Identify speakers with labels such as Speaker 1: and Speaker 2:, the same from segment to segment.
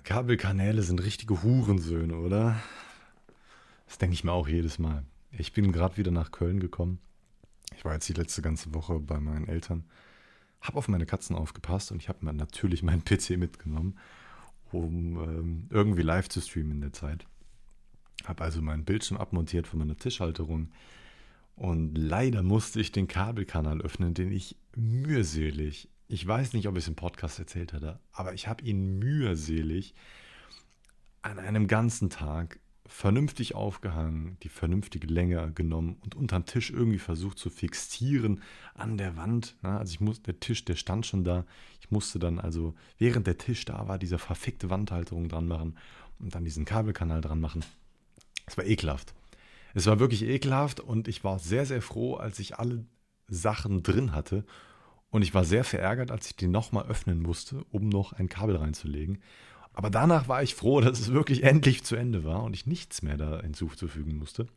Speaker 1: Kabelkanäle sind richtige Hurensöhne, oder? Das denke ich mir auch jedes Mal. Ich bin gerade wieder nach Köln gekommen. Ich war jetzt die letzte ganze Woche bei meinen Eltern, habe auf meine Katzen aufgepasst und ich habe natürlich meinen PC mitgenommen, um ähm, irgendwie live zu streamen in der Zeit. Habe also meinen Bildschirm abmontiert von meiner Tischhalterung und leider musste ich den Kabelkanal öffnen, den ich mühselig ich weiß nicht, ob ich es im Podcast erzählt hatte, aber ich habe ihn mühselig an einem ganzen Tag vernünftig aufgehangen, die vernünftige Länge genommen und unterm Tisch irgendwie versucht zu fixieren an der Wand. Also ich muss, der Tisch, der stand schon da. Ich musste dann also, während der Tisch da war, diese verfickte Wandhalterung dran machen und dann diesen Kabelkanal dran machen. Es war ekelhaft. Es war wirklich ekelhaft und ich war sehr, sehr froh, als ich alle Sachen drin hatte und ich war sehr verärgert, als ich den nochmal öffnen musste, um noch ein Kabel reinzulegen. Aber danach war ich froh, dass es wirklich endlich zu Ende war und ich nichts mehr da hinzufügen musste.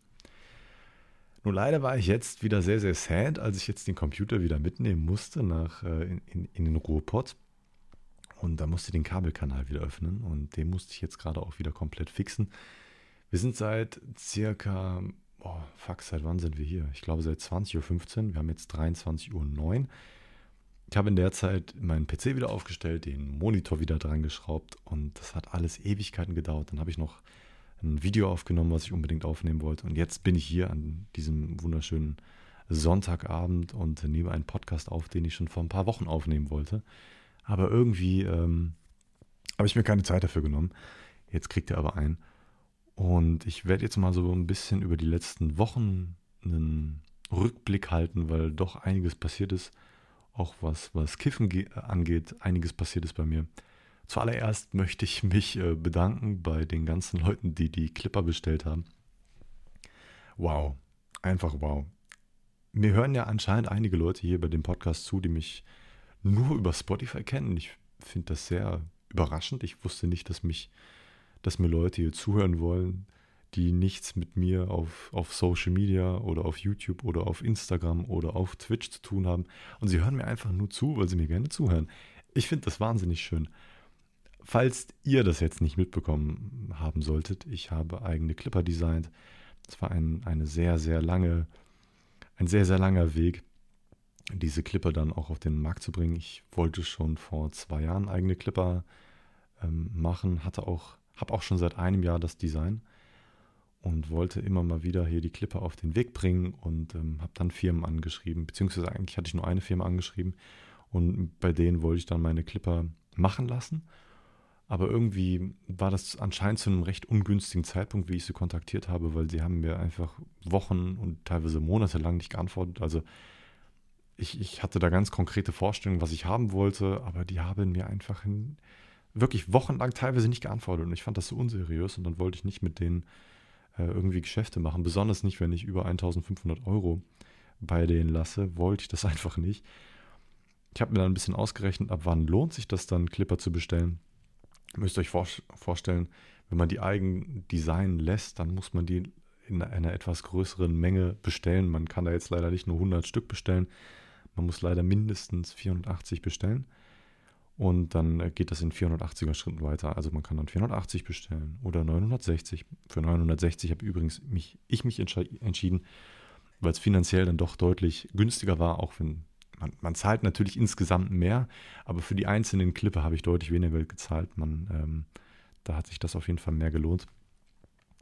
Speaker 1: Nur leider war ich jetzt wieder sehr, sehr sad, als ich jetzt den Computer wieder mitnehmen musste nach, äh, in, in, in den Ruhrpott. Und da musste ich den Kabelkanal wieder öffnen und den musste ich jetzt gerade auch wieder komplett fixen. Wir sind seit circa, oh, fuck, seit wann sind wir hier? Ich glaube seit 20.15 Uhr. Wir haben jetzt 23.09 Uhr. Ich habe in der Zeit meinen PC wieder aufgestellt, den Monitor wieder dran geschraubt und das hat alles Ewigkeiten gedauert. Dann habe ich noch ein Video aufgenommen, was ich unbedingt aufnehmen wollte. Und jetzt bin ich hier an diesem wunderschönen Sonntagabend und nehme einen Podcast auf, den ich schon vor ein paar Wochen aufnehmen wollte. Aber irgendwie ähm, habe ich mir keine Zeit dafür genommen. Jetzt kriegt er aber ein. Und ich werde jetzt mal so ein bisschen über die letzten Wochen einen Rückblick halten, weil doch einiges passiert ist auch was, was Kiffen angeht, einiges passiert ist bei mir. Zuallererst möchte ich mich äh, bedanken bei den ganzen Leuten, die die Clipper bestellt haben. Wow, einfach wow. Mir hören ja anscheinend einige Leute hier bei dem Podcast zu, die mich nur über Spotify kennen. Ich finde das sehr überraschend. Ich wusste nicht, dass mich, dass mir Leute hier zuhören wollen, die nichts mit mir auf, auf Social Media oder auf YouTube oder auf Instagram oder auf Twitch zu tun haben. Und sie hören mir einfach nur zu, weil sie mir gerne zuhören. Ich finde das wahnsinnig schön. Falls ihr das jetzt nicht mitbekommen haben solltet, ich habe eigene Clipper designt. Es war ein, eine sehr, sehr lange, ein sehr, sehr langer Weg, diese Clipper dann auch auf den Markt zu bringen. Ich wollte schon vor zwei Jahren eigene Clipper ähm, machen, hatte auch, habe auch schon seit einem Jahr das Design und wollte immer mal wieder hier die Klippe auf den Weg bringen und ähm, habe dann Firmen angeschrieben, beziehungsweise eigentlich hatte ich nur eine Firma angeschrieben und bei denen wollte ich dann meine Clipper machen lassen. Aber irgendwie war das anscheinend zu einem recht ungünstigen Zeitpunkt, wie ich sie kontaktiert habe, weil sie haben mir einfach Wochen und teilweise Monate lang nicht geantwortet. Also ich, ich hatte da ganz konkrete Vorstellungen, was ich haben wollte, aber die haben mir einfach in, wirklich wochenlang teilweise nicht geantwortet und ich fand das so unseriös und dann wollte ich nicht mit denen äh, irgendwie Geschäfte machen. Besonders nicht, wenn ich über 1500 Euro bei denen lasse, wollte ich das einfach nicht. Ich habe mir dann ein bisschen ausgerechnet, ab wann lohnt sich das dann, Clipper zu bestellen. Ihr müsst euch vor vorstellen, wenn man die eigen designen lässt, dann muss man die in einer etwas größeren Menge bestellen. Man kann da jetzt leider nicht nur 100 Stück bestellen, man muss leider mindestens 480 bestellen. Und dann äh, geht das in 480er Schritten weiter. Also man kann dann 480 bestellen oder 960. Für 960 habe übrigens mich, ich mich entschieden, weil es finanziell dann doch deutlich günstiger war, auch wenn man, man, zahlt natürlich insgesamt mehr, aber für die einzelnen Klippe habe ich deutlich weniger Geld gezahlt. Man, ähm, da hat sich das auf jeden Fall mehr gelohnt.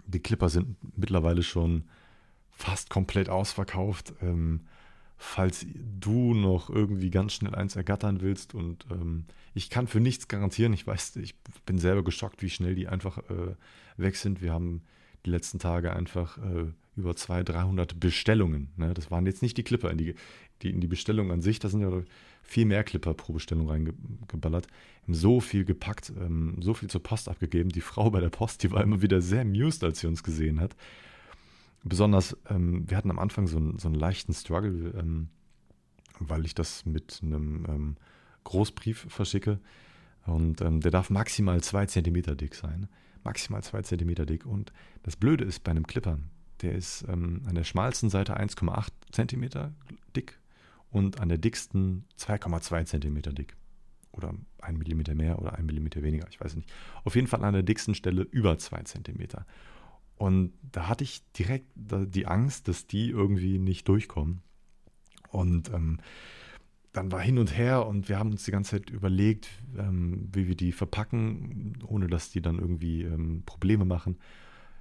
Speaker 1: Die Clipper sind mittlerweile schon fast komplett ausverkauft. Ähm, falls du noch irgendwie ganz schnell eins ergattern willst. Und ähm, ich kann für nichts garantieren. Ich weiß, ich bin selber geschockt, wie schnell die einfach äh, weg sind. Wir haben die letzten Tage einfach äh, über 200, 300 Bestellungen. Ne? Das waren jetzt nicht die Clipper in die, die, in die Bestellung an sich. Da sind ja viel mehr Clipper pro Bestellung reingeballert. So viel gepackt, ähm, so viel zur Post abgegeben. Die Frau bei der Post, die war immer wieder sehr amused, als sie uns gesehen hat besonders, ähm, wir hatten am Anfang so, einen, so einen leichten Struggle, ähm, weil ich das mit einem ähm, Großbrief verschicke. Und ähm, der darf maximal zwei Zentimeter dick sein. Maximal zwei Zentimeter dick. Und das Blöde ist bei einem Clipper, der ist ähm, an der schmalsten Seite 1,8 Zentimeter dick und an der dicksten 2,2 Zentimeter dick. oder ein Millimeter mehr oder ein Millimeter weniger, ich weiß nicht. Auf jeden Fall an der dicksten Stelle über zwei Zentimeter. Und da hatte ich direkt die Angst, dass die irgendwie nicht durchkommen. Und ähm, dann war hin und her und wir haben uns die ganze Zeit überlegt, ähm, wie wir die verpacken, ohne dass die dann irgendwie ähm, Probleme machen.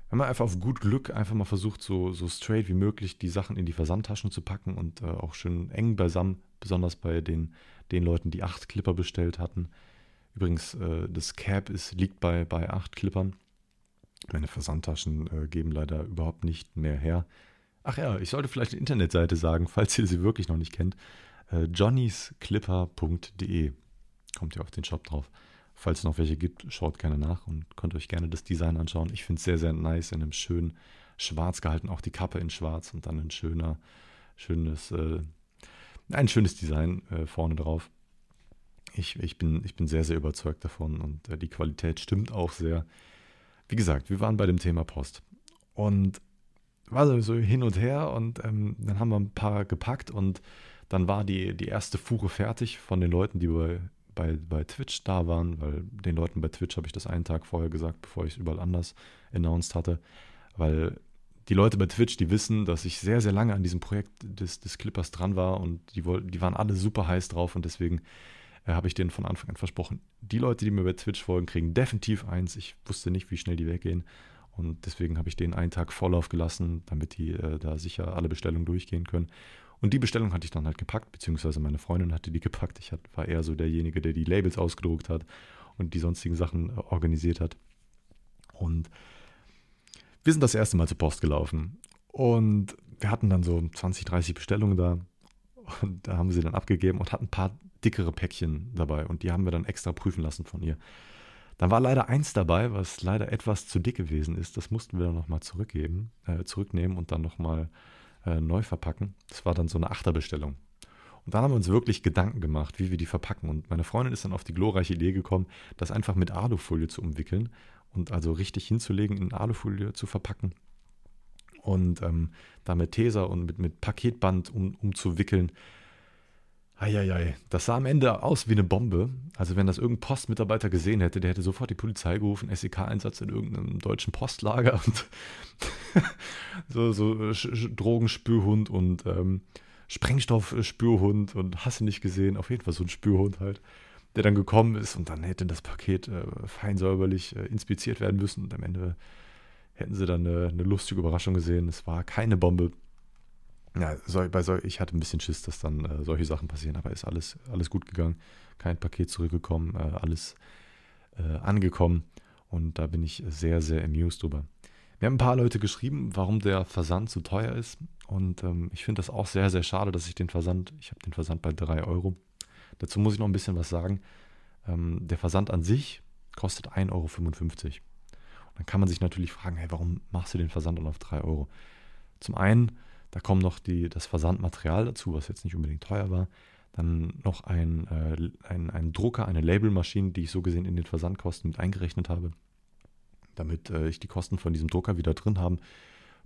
Speaker 1: Wir haben einfach auf gut Glück einfach mal versucht, so, so straight wie möglich die Sachen in die Versandtaschen zu packen und äh, auch schön eng beisammen, besonders bei den, den Leuten, die acht Clipper bestellt hatten. Übrigens, äh, das Cap ist, liegt bei, bei acht Clippern. Meine Versandtaschen äh, geben leider überhaupt nicht mehr her. Ach ja, ich sollte vielleicht eine Internetseite sagen, falls ihr sie wirklich noch nicht kennt. Äh, johnnysclipper.de kommt ihr auf den Shop drauf. Falls es noch welche gibt, schaut gerne nach und könnt euch gerne das Design anschauen. Ich finde es sehr, sehr nice in einem schönen Schwarz gehalten, auch die Kappe in Schwarz und dann ein schöner, schönes, äh, ein schönes Design äh, vorne drauf. Ich, ich, bin, ich bin sehr, sehr überzeugt davon und äh, die Qualität stimmt auch sehr. Wie gesagt, wir waren bei dem Thema Post. Und war so hin und her und ähm, dann haben wir ein paar gepackt und dann war die, die erste Fuhre fertig von den Leuten, die bei bei, bei Twitch da waren, weil den Leuten bei Twitch habe ich das einen Tag vorher gesagt, bevor ich es überall anders announced hatte, weil die Leute bei Twitch, die wissen, dass ich sehr, sehr lange an diesem Projekt des, des Clippers dran war und die, wollten, die waren alle super heiß drauf und deswegen äh, habe ich denen von Anfang an versprochen, die Leute, die mir bei Twitch folgen, kriegen definitiv eins. Ich wusste nicht, wie schnell die weggehen und deswegen habe ich denen einen Tag Vorlauf gelassen, damit die äh, da sicher alle Bestellungen durchgehen können. Und die Bestellung hatte ich dann halt gepackt, beziehungsweise meine Freundin hatte die gepackt. Ich war eher so derjenige, der die Labels ausgedruckt hat und die sonstigen Sachen äh, organisiert hat. Und wir sind das erste Mal zur Post gelaufen. Und wir hatten dann so 20, 30 Bestellungen da. Und da haben sie dann abgegeben und hatten ein paar dickere Päckchen dabei. Und die haben wir dann extra prüfen lassen von ihr. Dann war leider eins dabei, was leider etwas zu dick gewesen ist. Das mussten wir dann nochmal zurückgeben, äh, zurücknehmen und dann nochmal äh, neu verpacken. Das war dann so eine Achterbestellung. Und dann haben wir uns wirklich Gedanken gemacht, wie wir die verpacken. Und meine Freundin ist dann auf die glorreiche Idee gekommen, das einfach mit Alufolie zu umwickeln und also richtig hinzulegen, in Alufolie zu verpacken und ähm, da mit Tesa und mit, mit Paketband um, umzuwickeln. Eieiei, das sah am Ende aus wie eine Bombe. Also wenn das irgendein Postmitarbeiter gesehen hätte, der hätte sofort die Polizei gerufen, SEK-Einsatz in irgendeinem deutschen Postlager und so, so Drogenspürhund und ähm, Sprengstoffspürhund und hast du nicht gesehen, auf jeden Fall so ein Spürhund halt, der dann gekommen ist und dann hätte das Paket äh, fein säuberlich äh, inspiziert werden müssen und am Ende hätten sie dann eine, eine lustige Überraschung gesehen. Es war keine Bombe, ja, so, bei so, ich hatte ein bisschen Schiss, dass dann äh, solche Sachen passieren, aber ist alles, alles gut gegangen. Kein Paket zurückgekommen, äh, alles äh, angekommen und da bin ich sehr, sehr amused drüber. Wir haben ein paar Leute geschrieben, warum der Versand zu teuer ist und ähm, ich finde das auch sehr, sehr schade, dass ich den Versand, ich habe den Versand bei 3 Euro. Dazu muss ich noch ein bisschen was sagen. Ähm, der Versand an sich kostet 1,55 Euro. Und dann kann man sich natürlich fragen, hey, warum machst du den Versand dann auf 3 Euro? Zum einen, da kommt noch die, das Versandmaterial dazu, was jetzt nicht unbedingt teuer war. Dann noch ein, äh, ein, ein Drucker, eine Labelmaschine, die ich so gesehen in den Versandkosten mit eingerechnet habe, damit äh, ich die Kosten von diesem Drucker wieder drin habe.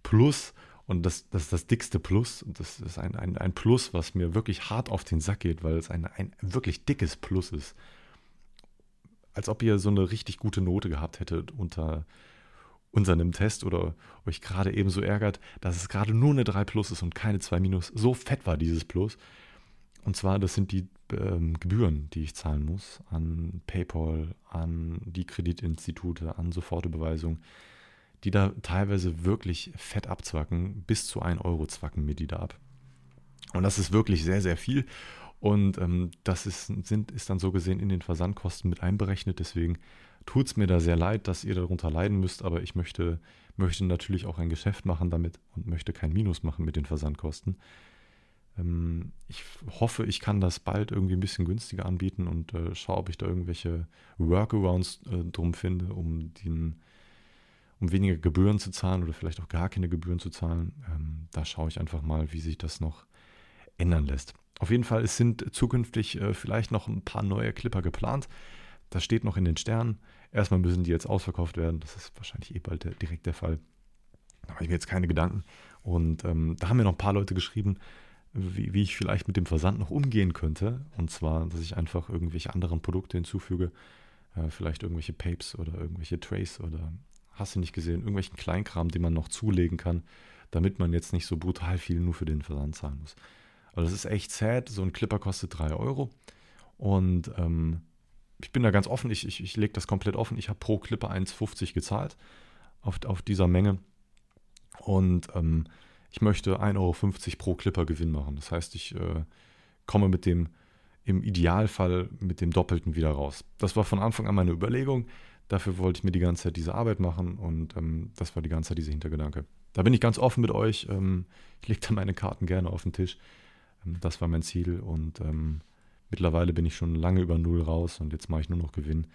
Speaker 1: Plus, und das, das ist das dickste Plus, das ist ein, ein, ein Plus, was mir wirklich hart auf den Sack geht, weil es ein, ein wirklich dickes Plus ist. Als ob ihr so eine richtig gute Note gehabt hättet unter unserem Test oder euch gerade ebenso ärgert, dass es gerade nur eine 3 Plus ist und keine 2 Minus. So fett war dieses Plus. Und zwar, das sind die ähm, Gebühren, die ich zahlen muss an PayPal, an die Kreditinstitute, an Sofortüberweisung, die da teilweise wirklich fett abzwacken. Bis zu 1 Euro zwacken mir die da ab. Und das ist wirklich sehr, sehr viel. Und ähm, das ist, sind, ist dann so gesehen in den Versandkosten mit einberechnet. Deswegen tut es mir da sehr leid, dass ihr darunter leiden müsst, aber ich möchte, möchte natürlich auch ein Geschäft machen damit und möchte kein Minus machen mit den Versandkosten. Ähm, ich hoffe, ich kann das bald irgendwie ein bisschen günstiger anbieten und äh, schaue, ob ich da irgendwelche Workarounds äh, drum finde, um den um weniger Gebühren zu zahlen oder vielleicht auch gar keine Gebühren zu zahlen. Ähm, da schaue ich einfach mal, wie sich das noch ändern lässt. Auf jeden Fall, es sind zukünftig äh, vielleicht noch ein paar neue Clipper geplant. Das steht noch in den Sternen. Erstmal müssen die jetzt ausverkauft werden. Das ist wahrscheinlich eh bald der, direkt der Fall. Da mache ich mir jetzt keine Gedanken. Und ähm, da haben mir noch ein paar Leute geschrieben, wie, wie ich vielleicht mit dem Versand noch umgehen könnte. Und zwar, dass ich einfach irgendwelche anderen Produkte hinzufüge, äh, vielleicht irgendwelche Papes oder irgendwelche Trays oder hast du nicht gesehen, irgendwelchen Kleinkram, den man noch zulegen kann, damit man jetzt nicht so brutal viel nur für den Versand zahlen muss. Also das ist echt sad. So ein Clipper kostet 3 Euro. Und ähm, ich bin da ganz offen, ich, ich, ich lege das komplett offen. Ich habe pro Clipper 1,50 gezahlt auf, auf dieser Menge. Und ähm, ich möchte 1,50 Euro pro Clipper Gewinn machen. Das heißt, ich äh, komme mit dem, im Idealfall mit dem Doppelten wieder raus. Das war von Anfang an meine Überlegung. Dafür wollte ich mir die ganze Zeit diese Arbeit machen und ähm, das war die ganze Zeit dieser Hintergedanke. Da bin ich ganz offen mit euch. Ähm, ich lege da meine Karten gerne auf den Tisch. Ähm, das war mein Ziel und ähm, mittlerweile bin ich schon lange über Null raus und jetzt mache ich nur noch Gewinn.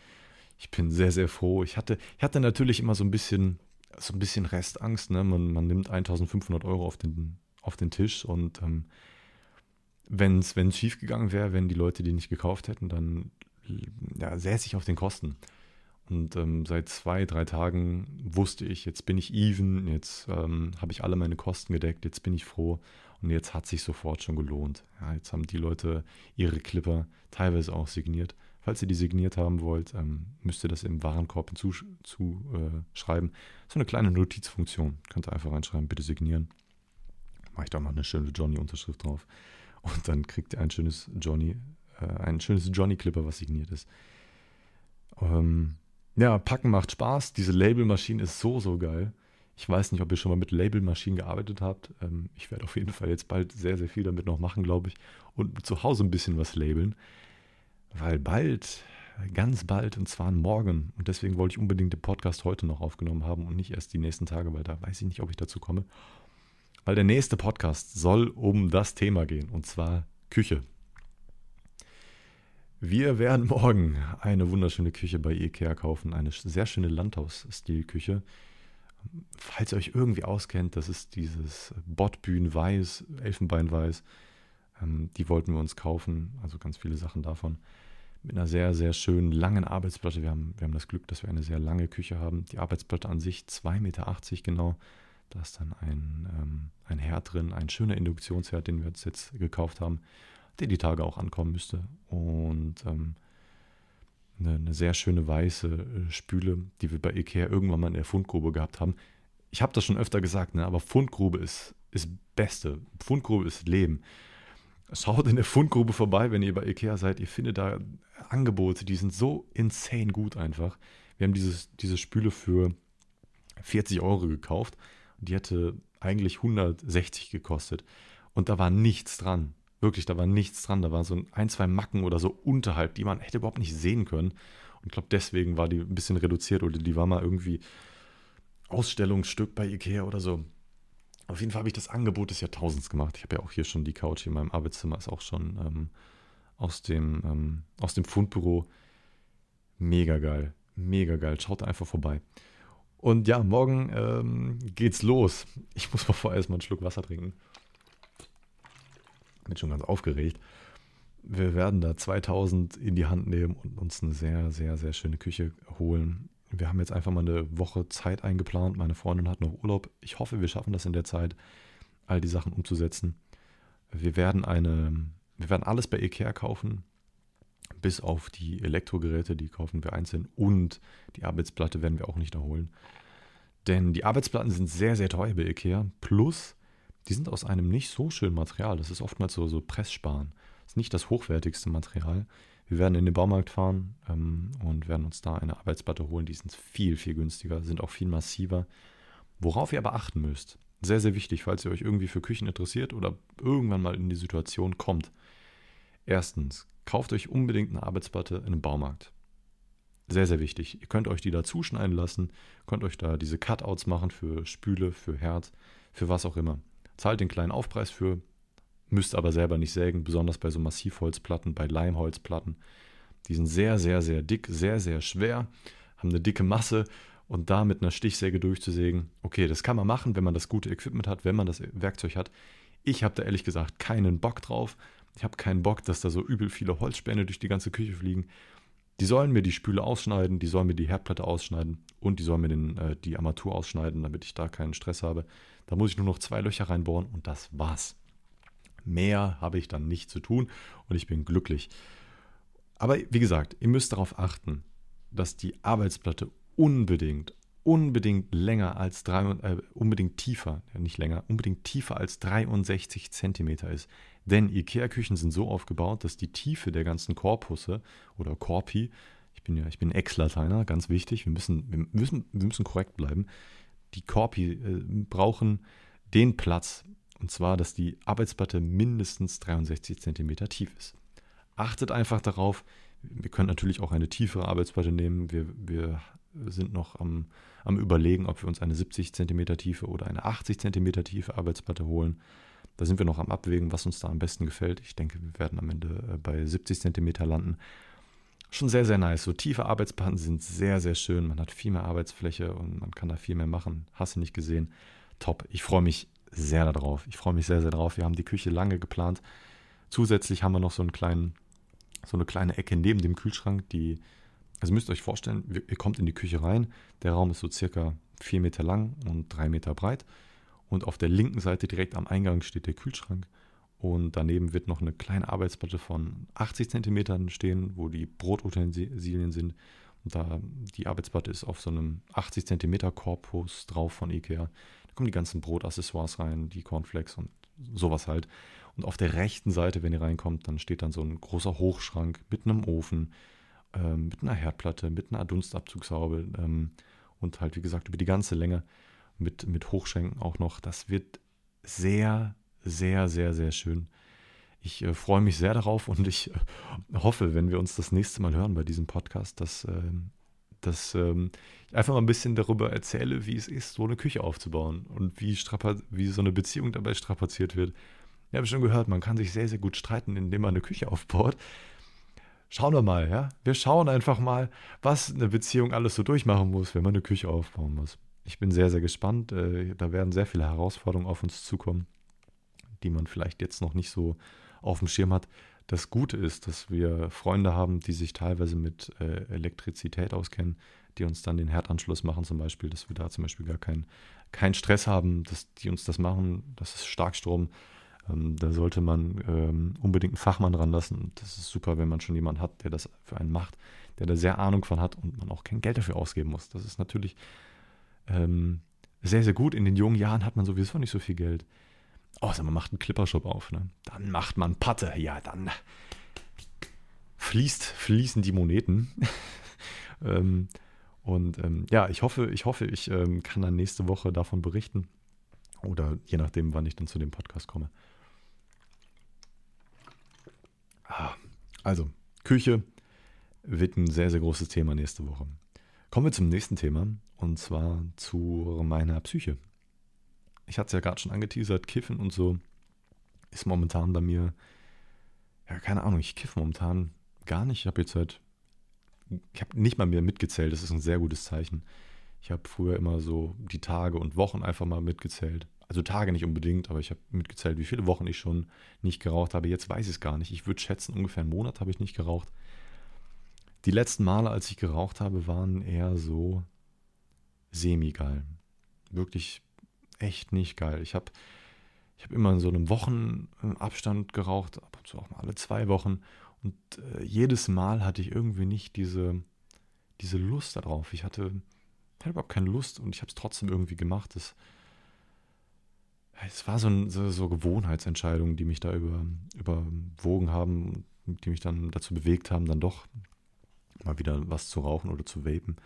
Speaker 1: Ich bin sehr, sehr froh. Ich hatte, ich hatte natürlich immer so ein bisschen, so ein bisschen Restangst. Ne? Man, man nimmt 1500 Euro auf den, auf den Tisch und ähm, wenn es schief gegangen wäre, wenn die Leute die nicht gekauft hätten, dann ja, säße ich auf den Kosten. Und ähm, seit zwei, drei Tagen wusste ich, jetzt bin ich even, jetzt ähm, habe ich alle meine Kosten gedeckt, jetzt bin ich froh und jetzt hat sich sofort schon gelohnt. Ja, jetzt haben die Leute ihre Clipper teilweise auch signiert. Falls ihr die signiert haben wollt, ähm, müsst ihr das im Warenkorb hinzuschreiben. Zu, äh, so eine kleine Notizfunktion. Könnt ihr einfach reinschreiben, bitte signieren. Mache ich da noch eine schöne Johnny-Unterschrift drauf. Und dann kriegt ihr ein schönes Johnny, äh, ein schönes Johnny-Clipper, was signiert ist. Ähm, ja, Packen macht Spaß. Diese Labelmaschine ist so, so geil. Ich weiß nicht, ob ihr schon mal mit Labelmaschinen gearbeitet habt. Ähm, ich werde auf jeden Fall jetzt bald sehr, sehr viel damit noch machen, glaube ich. Und zu Hause ein bisschen was labeln. Weil bald, ganz bald, und zwar morgen, und deswegen wollte ich unbedingt den Podcast heute noch aufgenommen haben und nicht erst die nächsten Tage, weil da weiß ich nicht, ob ich dazu komme. Weil der nächste Podcast soll um das Thema gehen, und zwar Küche. Wir werden morgen eine wunderschöne Küche bei Ikea kaufen, eine sehr schöne Landhaus-Stil-Küche. Falls ihr euch irgendwie auskennt, das ist dieses Bottbühn Weiß, Elfenbein-Weiß. Ähm, die wollten wir uns kaufen, also ganz viele Sachen davon. Mit einer sehr, sehr schönen, langen Arbeitsplatte. Wir haben, wir haben das Glück, dass wir eine sehr lange Küche haben. Die Arbeitsplatte an sich 2,80 Meter genau. Da ist dann ein, ähm, ein Herd drin, ein schöner Induktionsherd, den wir uns jetzt gekauft haben der die Tage auch ankommen müsste. Und ähm, eine, eine, sehr schöne weiße äh, Spüle, die wir bei Ikea irgendwann mal in der Fundgrube gehabt haben. Ich habe das schon öfter gesagt, ne, aber Fundgrube ist, ist Beste. Fundgrube ist Leben. Schaut in der Fundgrube vorbei, wenn ihr bei Ikea seid. Ihr findet da Angebote, die sind so insane gut einfach. Wir haben dieses, diese Spüle für 40 Euro gekauft die hätte eigentlich 160 gekostet. Und da war nichts dran. Wirklich, da war nichts dran. Da waren so ein, zwei Macken oder so unterhalb, die man hätte überhaupt nicht sehen können. Und ich glaube, deswegen war die ein bisschen reduziert oder die war mal irgendwie Ausstellungsstück bei Ikea oder so. Auf jeden Fall habe ich das Angebot des Jahrtausends gemacht. Ich habe ja auch hier schon die Couch in meinem Arbeitszimmer, ist auch schon ähm, aus, dem, ähm, aus dem Fundbüro. Mega geil. Mega geil. Schaut einfach vorbei. Und ja, morgen ähm, geht's los. Ich muss mal vorher erstmal einen Schluck Wasser trinken bin schon ganz aufgeregt. Wir werden da 2000 in die Hand nehmen und uns eine sehr, sehr, sehr schöne Küche holen. Wir haben jetzt einfach mal eine Woche Zeit eingeplant. Meine Freundin hat noch Urlaub. Ich hoffe, wir schaffen das in der Zeit, all die Sachen umzusetzen. Wir werden eine, wir werden alles bei Ikea kaufen, bis auf die Elektrogeräte, die kaufen wir einzeln und die Arbeitsplatte werden wir auch nicht erholen. Denn die Arbeitsplatten sind sehr, sehr teuer bei Ikea. Plus die sind aus einem nicht so schönen Material. Das ist oftmals so, so Pressspan. Das ist nicht das hochwertigste Material. Wir werden in den Baumarkt fahren ähm, und werden uns da eine Arbeitsplatte holen. Die sind viel, viel günstiger, sind auch viel massiver. Worauf ihr aber achten müsst, sehr, sehr wichtig, falls ihr euch irgendwie für Küchen interessiert oder irgendwann mal in die Situation kommt. Erstens, kauft euch unbedingt eine Arbeitsplatte in einem Baumarkt. Sehr, sehr wichtig. Ihr könnt euch die da zuschneiden lassen, könnt euch da diese Cutouts machen für Spüle, für Herd, für was auch immer zahlt den kleinen Aufpreis für, müsst aber selber nicht sägen, besonders bei so Massivholzplatten, bei Leimholzplatten. Die sind sehr, sehr, sehr dick, sehr, sehr schwer, haben eine dicke Masse und da mit einer Stichsäge durchzusägen, okay, das kann man machen, wenn man das gute Equipment hat, wenn man das Werkzeug hat. Ich habe da ehrlich gesagt keinen Bock drauf. Ich habe keinen Bock, dass da so übel viele Holzspäne durch die ganze Küche fliegen. Die sollen mir die Spüle ausschneiden, die sollen mir die Herdplatte ausschneiden und die sollen mir den, äh, die Armatur ausschneiden, damit ich da keinen Stress habe. Da muss ich nur noch zwei Löcher reinbohren und das war's. Mehr habe ich dann nicht zu tun und ich bin glücklich. Aber wie gesagt, ihr müsst darauf achten, dass die Arbeitsplatte unbedingt, unbedingt länger als drei, äh, unbedingt tiefer, nicht länger, unbedingt tiefer als 63 cm ist. Denn IKEA-Küchen sind so aufgebaut, dass die Tiefe der ganzen Korpusse oder Korpi, ich bin ja, ich bin Ex-Lateiner, ganz wichtig, wir müssen, wir müssen, wir müssen korrekt bleiben. Die Korpi äh, brauchen den Platz, und zwar, dass die Arbeitsplatte mindestens 63 cm tief ist. Achtet einfach darauf, wir können natürlich auch eine tiefere Arbeitsplatte nehmen. Wir, wir sind noch am, am Überlegen, ob wir uns eine 70 cm tiefe oder eine 80 cm tiefe Arbeitsplatte holen. Da sind wir noch am Abwägen, was uns da am besten gefällt. Ich denke, wir werden am Ende äh, bei 70 cm landen. Schon sehr, sehr nice. So tiefe Arbeitsplatten sind sehr, sehr schön. Man hat viel mehr Arbeitsfläche und man kann da viel mehr machen. Hast du nicht gesehen? Top. Ich freue mich sehr darauf. Ich freue mich sehr, sehr darauf. Wir haben die Küche lange geplant. Zusätzlich haben wir noch so einen kleinen so eine kleine Ecke neben dem Kühlschrank, die, also müsst ihr euch vorstellen, ihr kommt in die Küche rein, der Raum ist so circa vier Meter lang und drei Meter breit und auf der linken Seite direkt am Eingang steht der Kühlschrank und daneben wird noch eine kleine Arbeitsplatte von 80 Zentimetern stehen, wo die Brotutensilien sind und da die Arbeitsplatte ist auf so einem 80 Zentimeter Korpus drauf von Ikea. Da kommen die ganzen Brotaccessoires rein, die Cornflakes und sowas halt. Und auf der rechten Seite, wenn ihr reinkommt, dann steht dann so ein großer Hochschrank mit einem Ofen, ähm, mit einer Herdplatte, mit einer Dunstabzugshaube ähm, und halt, wie gesagt, über die ganze Länge mit, mit Hochschränken auch noch. Das wird sehr, sehr, sehr, sehr schön. Ich äh, freue mich sehr darauf und ich äh, hoffe, wenn wir uns das nächste Mal hören bei diesem Podcast, dass, äh, dass ähm, ich einfach mal ein bisschen darüber erzähle, wie es ist, so eine Küche aufzubauen und wie, wie so eine Beziehung dabei strapaziert wird ich habe schon gehört, man kann sich sehr, sehr gut streiten, indem man eine Küche aufbaut. Schauen wir mal, ja. Wir schauen einfach mal, was eine Beziehung alles so durchmachen muss, wenn man eine Küche aufbauen muss. Ich bin sehr, sehr gespannt. Äh, da werden sehr viele Herausforderungen auf uns zukommen, die man vielleicht jetzt noch nicht so auf dem Schirm hat. Das Gute ist, dass wir Freunde haben, die sich teilweise mit äh, Elektrizität auskennen, die uns dann den Herdanschluss machen, zum Beispiel, dass wir da zum Beispiel gar keinen kein Stress haben, dass die uns das machen. Das ist Starkstrom. Ähm, da sollte man ähm, unbedingt einen Fachmann ranlassen. Das ist super, wenn man schon jemanden hat, der das für einen macht, der da sehr Ahnung von hat und man auch kein Geld dafür ausgeben muss. Das ist natürlich ähm, sehr, sehr gut. In den jungen Jahren hat man sowieso nicht so viel Geld. Außer man macht einen Clippershop auf. Ne? Dann macht man Patte. Ja, dann fließt, fließen die Moneten. ähm, und ähm, ja, ich hoffe, ich hoffe, ich ähm, kann dann nächste Woche davon berichten. Oder je nachdem, wann ich dann zu dem Podcast komme. Ah, also, Küche wird ein sehr, sehr großes Thema nächste Woche. Kommen wir zum nächsten Thema und zwar zu meiner Psyche. Ich hatte es ja gerade schon angeteasert, Kiffen und so ist momentan bei mir, ja, keine Ahnung, ich kiffe momentan gar nicht. Ich habe jetzt halt, ich habe nicht mal mehr mitgezählt, das ist ein sehr gutes Zeichen. Ich habe früher immer so die Tage und Wochen einfach mal mitgezählt also Tage nicht unbedingt, aber ich habe mitgezählt, wie viele Wochen ich schon nicht geraucht habe. Jetzt weiß ich es gar nicht. Ich würde schätzen, ungefähr einen Monat habe ich nicht geraucht. Die letzten Male, als ich geraucht habe, waren eher so semi-geil. Wirklich echt nicht geil. Ich habe ich hab immer in so einem Wochenabstand geraucht, ab und zu auch mal alle zwei Wochen. Und äh, jedes Mal hatte ich irgendwie nicht diese, diese Lust darauf. Ich hatte, hatte überhaupt keine Lust und ich habe es trotzdem irgendwie gemacht. Es war so, ein, so, so, Gewohnheitsentscheidungen, die mich da über, überwogen haben, die mich dann dazu bewegt haben, dann doch mal wieder was zu rauchen oder zu vapen.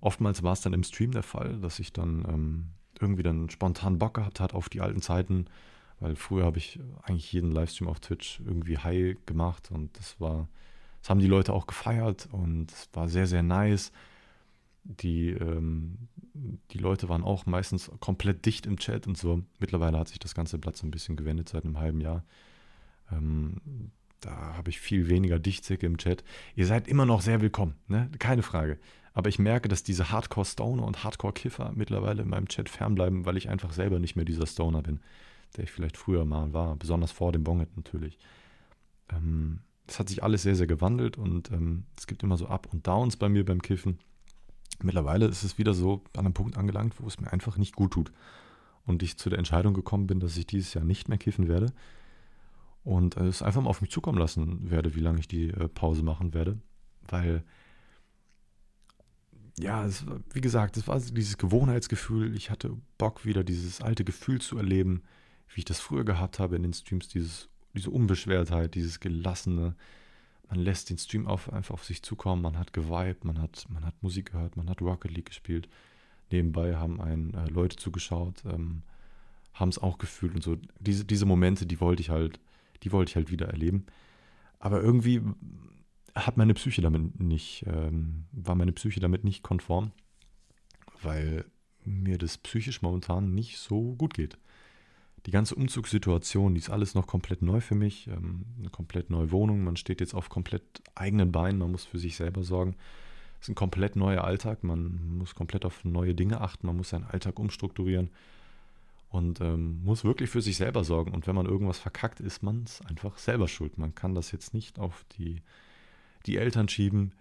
Speaker 1: Oftmals war es dann im Stream der Fall, dass ich dann ähm, irgendwie dann spontan Bock gehabt hat auf die alten Zeiten, weil früher habe ich eigentlich jeden Livestream auf Twitch irgendwie high gemacht und das war, das haben die Leute auch gefeiert und es war sehr, sehr nice. Die, ähm, die Leute waren auch meistens komplett dicht im Chat und so. Mittlerweile hat sich das ganze Blatt so ein bisschen gewendet seit einem halben Jahr. Ähm, da habe ich viel weniger Dichtzicke im Chat. Ihr seid immer noch sehr willkommen, ne? keine Frage. Aber ich merke, dass diese Hardcore-Stoner und Hardcore-Kiffer mittlerweile in meinem Chat fernbleiben, weil ich einfach selber nicht mehr dieser Stoner bin, der ich vielleicht früher mal war, besonders vor dem Bonget natürlich. Ähm, das hat sich alles sehr, sehr gewandelt und ähm, es gibt immer so Up und Downs bei mir beim Kiffen. Mittlerweile ist es wieder so an einem Punkt angelangt, wo es mir einfach nicht gut tut. Und ich zu der Entscheidung gekommen bin, dass ich dieses Jahr nicht mehr kiffen werde. Und äh, es einfach mal auf mich zukommen lassen werde, wie lange ich die äh, Pause machen werde, weil ja, es, wie gesagt, es war dieses Gewohnheitsgefühl. Ich hatte Bock, wieder dieses alte Gefühl zu erleben, wie ich das früher gehabt habe in den Streams, dieses, diese Unbeschwertheit, dieses Gelassene. Man lässt den Stream auf, einfach auf sich zukommen, man hat geweibt, man hat, man hat Musik gehört, man hat Rocket League gespielt. Nebenbei haben einen äh, Leute zugeschaut, ähm, haben es auch gefühlt und so. Diese, diese Momente, die wollte ich halt, die wollte ich halt wieder erleben. Aber irgendwie hat meine Psyche damit nicht, ähm, war meine Psyche damit nicht konform, weil mir das psychisch momentan nicht so gut geht. Die ganze Umzugssituation, die ist alles noch komplett neu für mich, ähm, eine komplett neue Wohnung, man steht jetzt auf komplett eigenen Beinen, man muss für sich selber sorgen. Es ist ein komplett neuer Alltag, man muss komplett auf neue Dinge achten, man muss seinen Alltag umstrukturieren und ähm, muss wirklich für sich selber sorgen. Und wenn man irgendwas verkackt, ist man es einfach selber schuld. Man kann das jetzt nicht auf die die Eltern schieben.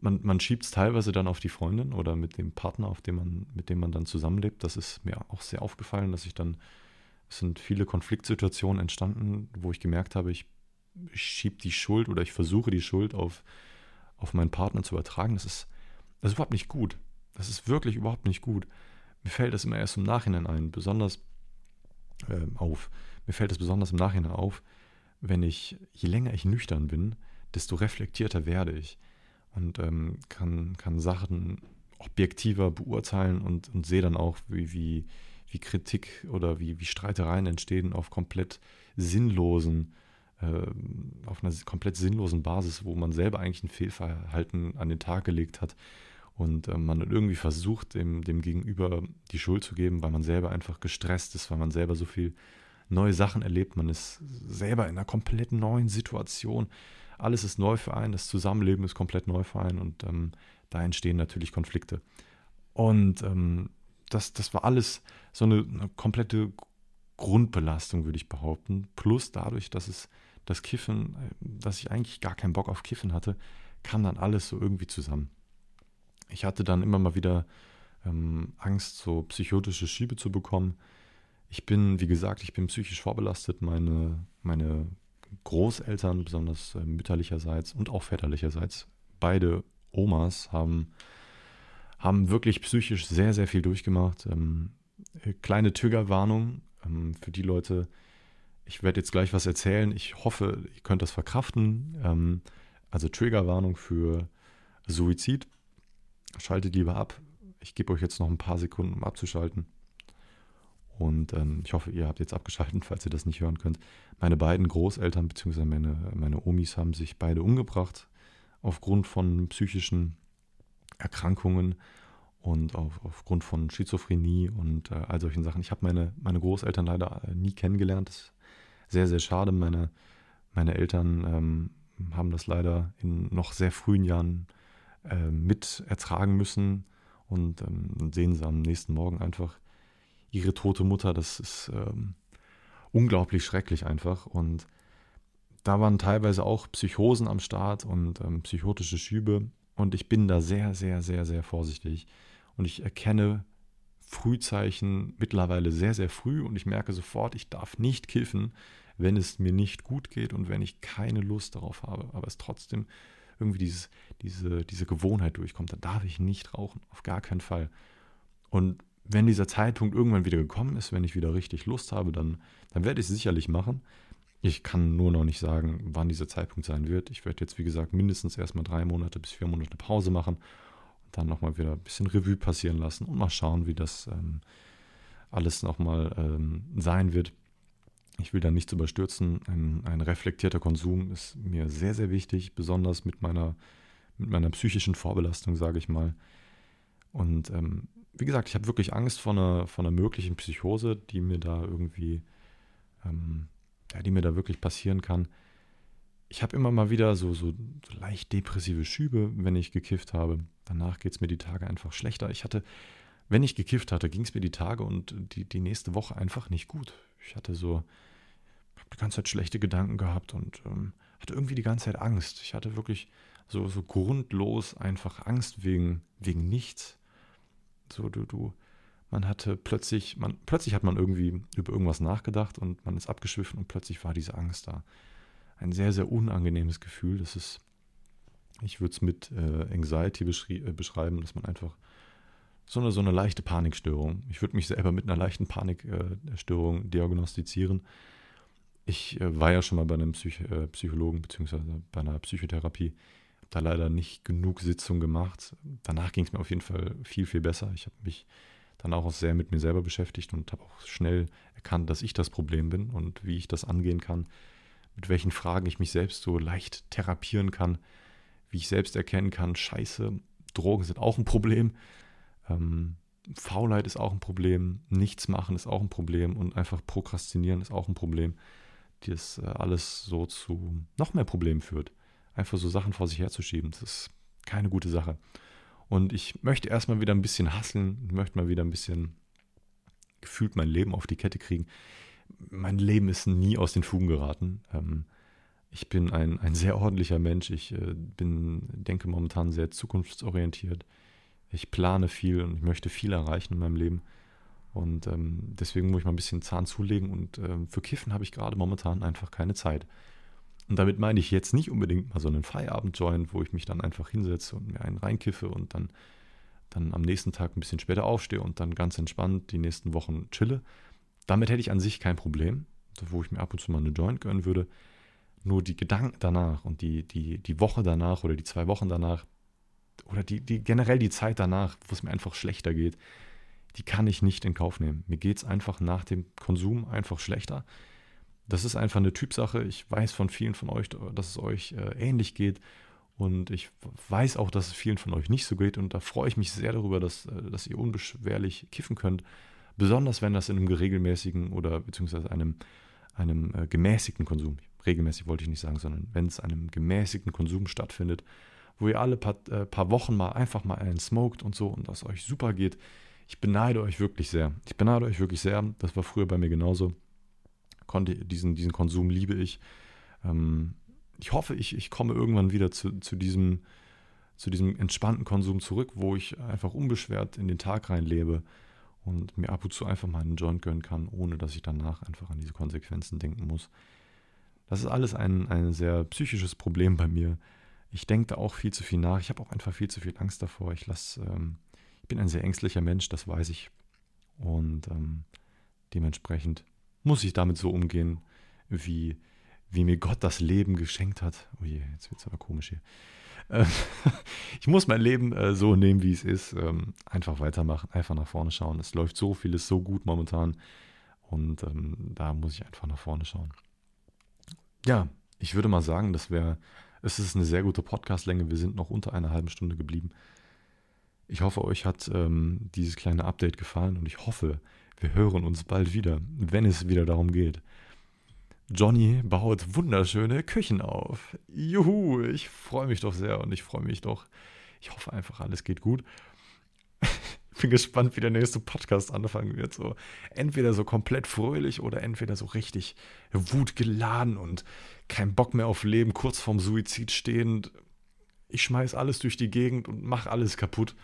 Speaker 1: Man, man schiebt es teilweise dann auf die Freundin oder mit dem Partner, auf dem man, mit dem man dann zusammenlebt. Das ist mir auch sehr aufgefallen, dass ich dann, es sind viele Konfliktsituationen entstanden, wo ich gemerkt habe, ich, ich schiebe die Schuld oder ich versuche die Schuld auf, auf meinen Partner zu übertragen. Das ist, das ist überhaupt nicht gut. Das ist wirklich überhaupt nicht gut. Mir fällt das immer erst im Nachhinein ein, besonders äh, auf. Mir fällt es besonders im Nachhinein auf, wenn ich, je länger ich nüchtern bin, desto reflektierter werde ich und ähm, kann, kann Sachen objektiver beurteilen und, und sehe dann auch, wie, wie, wie Kritik oder wie, wie Streitereien entstehen auf komplett sinnlosen, äh, auf einer komplett sinnlosen Basis, wo man selber eigentlich ein Fehlverhalten an den Tag gelegt hat und äh, man irgendwie versucht, dem, dem Gegenüber die Schuld zu geben, weil man selber einfach gestresst ist, weil man selber so viel neue Sachen erlebt, man ist selber in einer komplett neuen Situation alles ist neu für einen, das Zusammenleben ist komplett neu für einen und ähm, da entstehen natürlich Konflikte. Und ähm, das, das war alles so eine, eine, komplette Grundbelastung, würde ich behaupten. Plus dadurch, dass es das Kiffen, äh, dass ich eigentlich gar keinen Bock auf Kiffen hatte, kam dann alles so irgendwie zusammen. Ich hatte dann immer mal wieder ähm, Angst, so psychotische Schiebe zu bekommen. Ich bin, wie gesagt, ich bin psychisch vorbelastet. Meine, meine Großeltern, besonders äh, mütterlicherseits und auch väterlicherseits, beide Omas haben, haben wirklich psychisch sehr, sehr viel durchgemacht. Ähm, äh, kleine Triggerwarnung ähm, für die Leute. Ich werde jetzt gleich was erzählen. Ich hoffe, ihr könnt das verkraften. Ähm, also Triggerwarnung für Suizid. Schaltet lieber ab. Ich gebe euch jetzt noch ein paar Sekunden, um abzuschalten. Und ähm, ich hoffe, ihr habt jetzt abgeschaltet, falls ihr das nicht hören könnt. Meine beiden Großeltern bzw. Meine, meine Omis haben sich beide umgebracht aufgrund von psychischen Erkrankungen und auf, aufgrund von Schizophrenie und äh, all solchen Sachen. Ich habe meine, meine Großeltern leider äh, nie kennengelernt. Das ist sehr, sehr schade. Meine, meine Eltern ähm, haben das leider in noch sehr frühen Jahren äh, mit ertragen müssen und ähm, sehen sie am nächsten Morgen einfach ihre tote Mutter. Das ist ähm, unglaublich schrecklich einfach. Und da waren teilweise auch Psychosen am Start und ähm, psychotische Schübe. Und ich bin da sehr, sehr, sehr, sehr vorsichtig. Und ich erkenne Frühzeichen mittlerweile sehr, sehr früh und ich merke sofort, ich darf nicht kiffen, wenn es mir nicht gut geht und wenn ich keine Lust darauf habe. Aber es trotzdem irgendwie dieses, diese, diese Gewohnheit durchkommt, dann darf ich nicht rauchen, auf gar keinen Fall. Und wenn dieser Zeitpunkt irgendwann wieder gekommen ist, wenn ich wieder richtig Lust habe, dann, dann werde ich es sicherlich machen. Ich kann nur noch nicht sagen, wann dieser Zeitpunkt sein wird. Ich werde jetzt, wie gesagt, mindestens erstmal drei Monate bis vier Monate Pause machen und dann nochmal wieder ein bisschen Revue passieren lassen und mal schauen, wie das ähm, alles nochmal ähm, sein wird. Ich will da nichts überstürzen. Ein, ein, reflektierter Konsum ist mir sehr, sehr wichtig, besonders mit meiner, mit meiner psychischen Vorbelastung, sage ich mal. Und ähm, wie gesagt, ich habe wirklich Angst vor einer, vor einer möglichen Psychose, die mir da irgendwie, ähm, ja, die mir da wirklich passieren kann. Ich habe immer mal wieder so, so, leicht depressive Schübe, wenn ich gekifft habe. Danach geht es mir die Tage einfach schlechter. Ich hatte, wenn ich gekifft hatte, ging es mir die Tage und die, die nächste Woche einfach nicht gut. Ich hatte so, habe die ganze Zeit schlechte Gedanken gehabt und ähm, hatte irgendwie die ganze Zeit Angst. Ich hatte wirklich so, so grundlos einfach Angst wegen, wegen nichts. So, du, du, Man hatte plötzlich, man, plötzlich hat man irgendwie über irgendwas nachgedacht und man ist abgeschwiffen und plötzlich war diese Angst da. Ein sehr, sehr unangenehmes Gefühl. Das ist, ich würde es mit äh, Anxiety äh, beschreiben, dass man einfach so eine, so eine leichte Panikstörung. Ich würde mich selber mit einer leichten Panikstörung äh, diagnostizieren. Ich äh, war ja schon mal bei einem Psych äh, Psychologen bzw. bei einer Psychotherapie. Habe da leider nicht genug Sitzungen gemacht. Danach ging es mir auf jeden Fall viel, viel besser. Ich habe mich dann auch sehr mit mir selber beschäftigt und habe auch schnell erkannt, dass ich das Problem bin und wie ich das angehen kann, mit welchen Fragen ich mich selbst so leicht therapieren kann, wie ich selbst erkennen kann, scheiße, Drogen sind auch ein Problem ähm, Faulheit ist auch ein Problem, nichts machen ist auch ein Problem und einfach prokrastinieren ist auch ein Problem, das äh, alles so zu noch mehr Problemen führt. Einfach so Sachen vor sich herzuschieben, das ist keine gute Sache. Und ich möchte erstmal wieder ein bisschen hasseln, möchte mal wieder ein bisschen gefühlt mein Leben auf die Kette kriegen. Mein Leben ist nie aus den Fugen geraten. Ähm, ich bin ein, ein sehr ordentlicher Mensch. Ich äh, bin, denke momentan sehr zukunftsorientiert. Ich plane viel und ich möchte viel erreichen in meinem Leben. Und ähm, deswegen muss ich mal ein bisschen Zahn zulegen. Und ähm, für Kiffen habe ich gerade momentan einfach keine Zeit. Und damit meine ich jetzt nicht unbedingt mal so einen Feierabend-Joint, wo ich mich dann einfach hinsetze und mir einen reinkiffe und dann, dann am nächsten Tag ein bisschen später aufstehe und dann ganz entspannt die nächsten Wochen chille. Damit hätte ich an sich kein Problem, wo ich mir ab und zu mal eine Joint gönnen würde. Nur die Gedanken danach und die, die, die Woche danach oder die zwei Wochen danach, oder die, die generell die Zeit danach, wo es mir einfach schlechter geht, die kann ich nicht in Kauf nehmen. Mir geht es einfach nach dem Konsum einfach schlechter. Das ist einfach eine Typsache. Ich weiß von vielen von euch, dass es euch äh, ähnlich geht. Und ich weiß auch, dass es vielen von euch nicht so geht. Und da freue ich mich sehr darüber, dass, äh, dass ihr unbeschwerlich kiffen könnt. Besonders wenn das in einem regelmäßigen oder beziehungsweise einem, einem äh, gemäßigten Konsum, regelmäßig wollte ich nicht sagen, sondern wenn es einem gemäßigten Konsum stattfindet, wo ihr alle paar, äh, paar Wochen mal einfach mal einen smoked und so und das euch super geht. Ich beneide euch wirklich sehr. Ich beneide euch wirklich sehr. Das war früher bei mir genauso. Konnte, diesen, diesen Konsum liebe ich. Ähm, ich hoffe, ich, ich komme irgendwann wieder zu, zu, diesem, zu diesem entspannten Konsum zurück, wo ich einfach unbeschwert in den Tag reinlebe und mir ab und zu einfach mal einen Joint gönnen kann, ohne dass ich danach einfach an diese Konsequenzen denken muss. Das ist alles ein, ein sehr psychisches Problem bei mir ich denke da auch viel zu viel nach. Ich habe auch einfach viel zu viel Angst davor. Ich lasse, ähm, ich bin ein sehr ängstlicher Mensch, das weiß ich. Und ähm, dementsprechend muss ich damit so umgehen, wie, wie mir Gott das Leben geschenkt hat. Oh je, jetzt wird es aber komisch hier. Ähm, ich muss mein Leben äh, so nehmen, wie es ist. Ähm, einfach weitermachen, einfach nach vorne schauen. Es läuft so vieles so gut momentan. Und ähm, da muss ich einfach nach vorne schauen. Ja, ich würde mal sagen, das wäre es ist eine sehr gute Podcastlänge. Wir sind noch unter einer halben Stunde geblieben. Ich hoffe, euch hat ähm, dieses kleine Update gefallen und ich hoffe, wir hören uns bald wieder, wenn es wieder darum geht. Johnny baut wunderschöne Küchen auf. Juhu, ich freue mich doch sehr und ich freue mich doch. Ich hoffe einfach, alles geht gut bin gespannt, wie der nächste Podcast anfangen wird. So entweder so komplett fröhlich oder entweder so richtig wutgeladen und kein Bock mehr auf Leben, kurz vorm Suizid stehend. Ich schmeiß alles durch die Gegend und mach alles kaputt.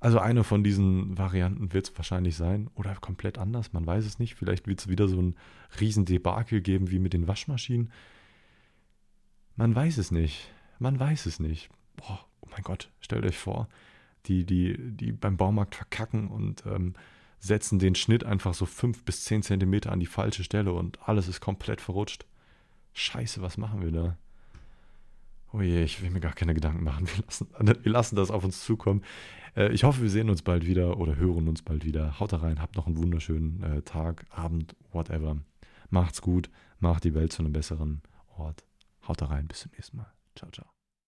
Speaker 1: Also eine von diesen Varianten wird es wahrscheinlich sein oder komplett anders, man weiß es nicht. Vielleicht wird es wieder so ein Riesendebakel geben wie mit den Waschmaschinen. Man weiß es nicht. Man weiß es nicht. Boah, oh mein Gott, stellt euch vor, die, die, die beim Baumarkt verkacken und ähm, setzen den Schnitt einfach so fünf bis zehn Zentimeter an die falsche Stelle und alles ist komplett verrutscht. Scheiße, was machen wir da? Oh je, ich will mir gar keine Gedanken machen. Wir lassen, wir lassen das auf uns zukommen. Äh, ich hoffe, wir sehen uns bald wieder oder hören uns bald wieder. Haut da rein, habt noch einen wunderschönen äh, Tag, Abend, whatever. Macht's gut, macht die Welt zu einem besseren Ort. Haut da rein, bis zum nächsten Mal. Ciao, ciao.